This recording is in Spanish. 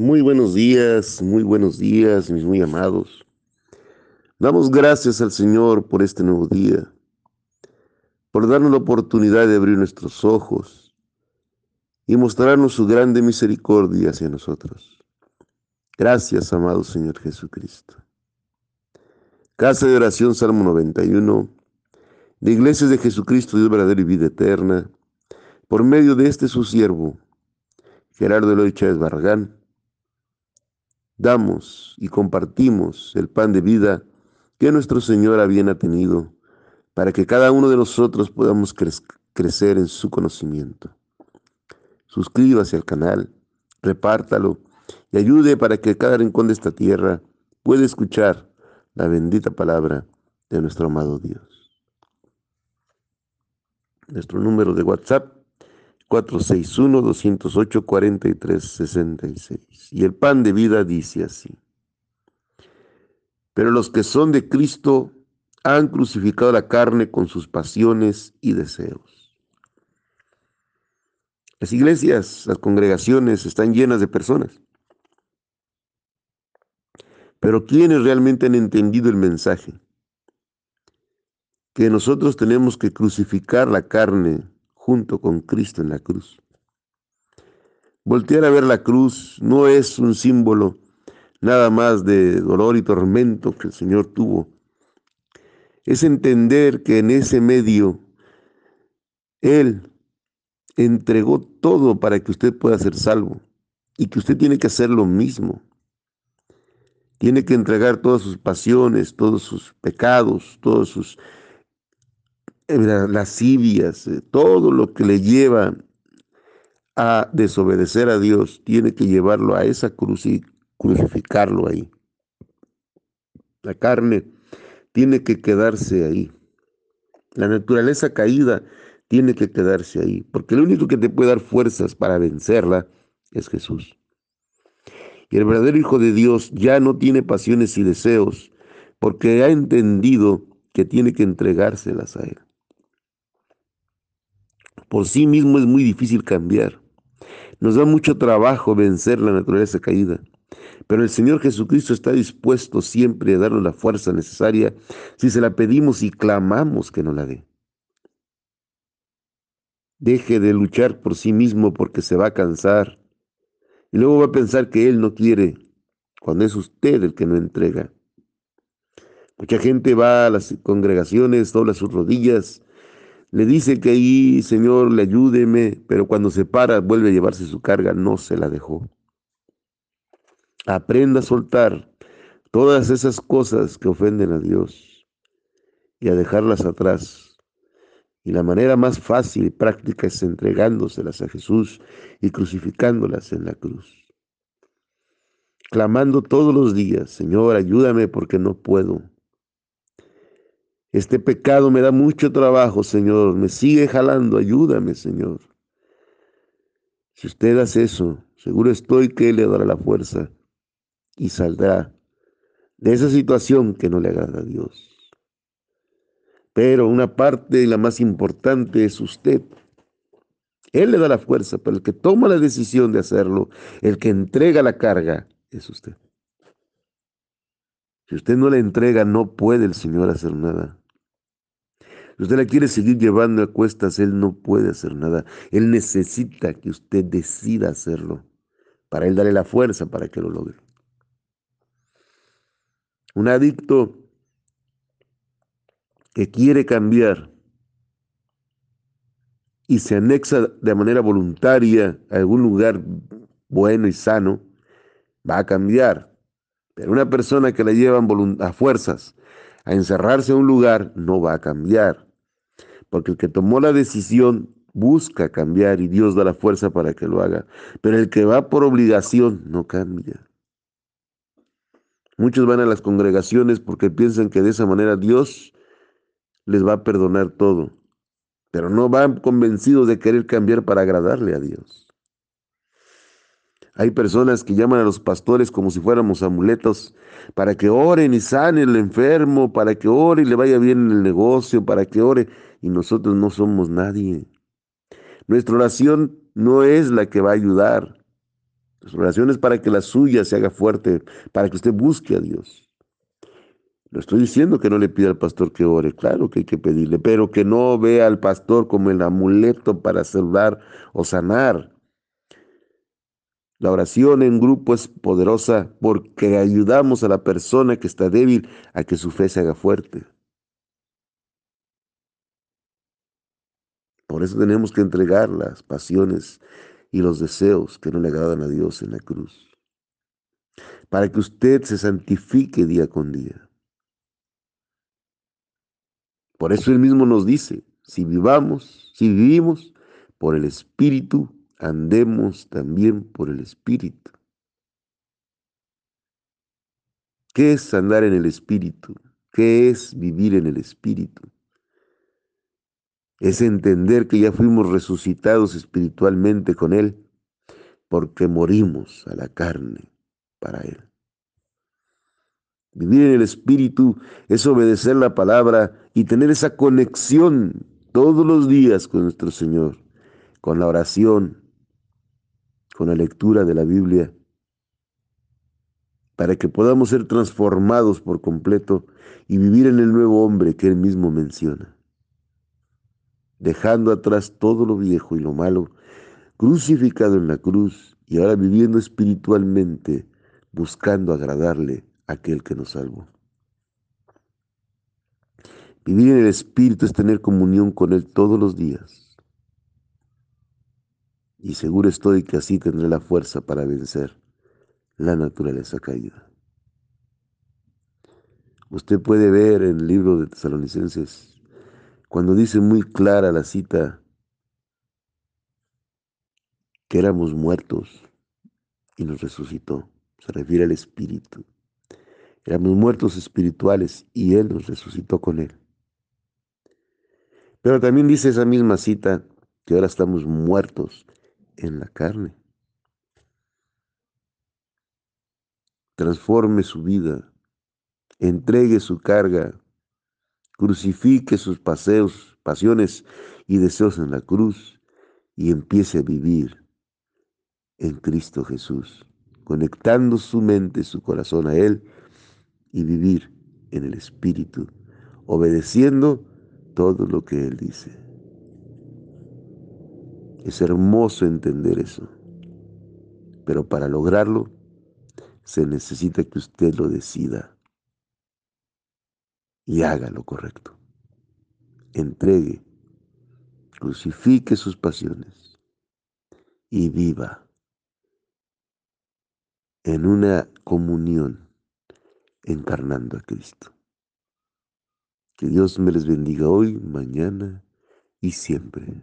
Muy buenos días, muy buenos días, mis muy amados. Damos gracias al Señor por este nuevo día, por darnos la oportunidad de abrir nuestros ojos y mostrarnos su grande misericordia hacia nosotros. Gracias, amado Señor Jesucristo. Casa de oración, Salmo 91, de Iglesias de Jesucristo, Dios verdadero y vida eterna, por medio de este su siervo, Gerardo Eloy Chávez Barragán, damos y compartimos el pan de vida que nuestro Señor había tenido para que cada uno de nosotros podamos crecer en su conocimiento. Suscríbase al canal, repártalo y ayude para que cada rincón de esta tierra pueda escuchar la bendita palabra de nuestro amado Dios. Nuestro número de WhatsApp 461-208-4366. Y el pan de vida dice así. Pero los que son de Cristo han crucificado la carne con sus pasiones y deseos. Las iglesias, las congregaciones están llenas de personas. Pero ¿quiénes realmente han entendido el mensaje? Que nosotros tenemos que crucificar la carne junto con Cristo en la cruz. Voltear a ver la cruz no es un símbolo nada más de dolor y tormento que el Señor tuvo. Es entender que en ese medio Él entregó todo para que usted pueda ser salvo y que usted tiene que hacer lo mismo. Tiene que entregar todas sus pasiones, todos sus pecados, todos sus lascivias, eh, todo lo que le lleva a desobedecer a Dios, tiene que llevarlo a esa cruz y crucificarlo ahí. La carne tiene que quedarse ahí. La naturaleza caída tiene que quedarse ahí, porque el único que te puede dar fuerzas para vencerla es Jesús. Y el verdadero Hijo de Dios ya no tiene pasiones y deseos, porque ha entendido que tiene que entregárselas a Él por sí mismo es muy difícil cambiar. Nos da mucho trabajo vencer la naturaleza caída. Pero el Señor Jesucristo está dispuesto siempre a darnos la fuerza necesaria si se la pedimos y clamamos que nos la dé. Deje de luchar por sí mismo porque se va a cansar. Y luego va a pensar que Él no quiere, cuando es usted el que no entrega. Mucha gente va a las congregaciones, dobla sus rodillas le dice que ahí, Señor, le ayúdeme, pero cuando se para, vuelve a llevarse su carga, no se la dejó. Aprenda a soltar todas esas cosas que ofenden a Dios y a dejarlas atrás. Y la manera más fácil y práctica es entregándoselas a Jesús y crucificándolas en la cruz. Clamando todos los días, Señor, ayúdame porque no puedo. Este pecado me da mucho trabajo, Señor. Me sigue jalando. Ayúdame, Señor. Si usted hace eso, seguro estoy que Él le dará la fuerza y saldrá de esa situación que no le agrada a Dios. Pero una parte, y la más importante, es usted. Él le da la fuerza, pero el que toma la decisión de hacerlo, el que entrega la carga, es usted. Si usted no le entrega, no puede el Señor hacer nada. Usted la quiere seguir llevando a cuestas, Él no puede hacer nada. Él necesita que usted decida hacerlo para Él darle la fuerza para que lo logre. Un adicto que quiere cambiar y se anexa de manera voluntaria a algún lugar bueno y sano, va a cambiar. Pero una persona que la llevan a fuerzas a encerrarse en un lugar no va a cambiar porque el que tomó la decisión busca cambiar y Dios da la fuerza para que lo haga. Pero el que va por obligación no cambia. Muchos van a las congregaciones porque piensan que de esa manera Dios les va a perdonar todo, pero no van convencidos de querer cambiar para agradarle a Dios. Hay personas que llaman a los pastores como si fuéramos amuletos para que oren y sane el enfermo, para que ore y le vaya bien en el negocio, para que ore y nosotros no somos nadie. Nuestra oración no es la que va a ayudar. Su oración es para que la suya se haga fuerte, para que usted busque a Dios. No estoy diciendo que no le pida al pastor que ore, claro que hay que pedirle, pero que no vea al pastor como el amuleto para salvar o sanar. La oración en grupo es poderosa porque ayudamos a la persona que está débil a que su fe se haga fuerte. Por eso tenemos que entregar las pasiones y los deseos que no le agradan a Dios en la cruz. Para que usted se santifique día con día. Por eso él mismo nos dice, si vivamos, si vivimos por el Espíritu, andemos también por el Espíritu. ¿Qué es andar en el Espíritu? ¿Qué es vivir en el Espíritu? Es entender que ya fuimos resucitados espiritualmente con Él, porque morimos a la carne para Él. Vivir en el Espíritu es obedecer la palabra y tener esa conexión todos los días con nuestro Señor, con la oración, con la lectura de la Biblia, para que podamos ser transformados por completo y vivir en el nuevo hombre que Él mismo menciona, dejando atrás todo lo viejo y lo malo, crucificado en la cruz y ahora viviendo espiritualmente, buscando agradarle aquel que nos salvó. Vivir en el Espíritu es tener comunión con Él todos los días. Y seguro estoy que así tendré la fuerza para vencer la naturaleza caída. Usted puede ver en el libro de Tesalonicenses, cuando dice muy clara la cita, que éramos muertos y nos resucitó. Se refiere al Espíritu. Éramos muertos espirituales y Él nos resucitó con Él. Pero también dice esa misma cita que ahora estamos muertos en la carne. Transforme su vida, entregue su carga, crucifique sus paseos, pasiones y deseos en la cruz y empiece a vivir en Cristo Jesús, conectando su mente, su corazón a Él y vivir en el Espíritu, obedeciendo todo lo que Él dice. Es hermoso entender eso, pero para lograrlo se necesita que usted lo decida y haga lo correcto. Entregue, crucifique sus pasiones y viva en una comunión encarnando a Cristo. Que Dios me les bendiga hoy, mañana y siempre.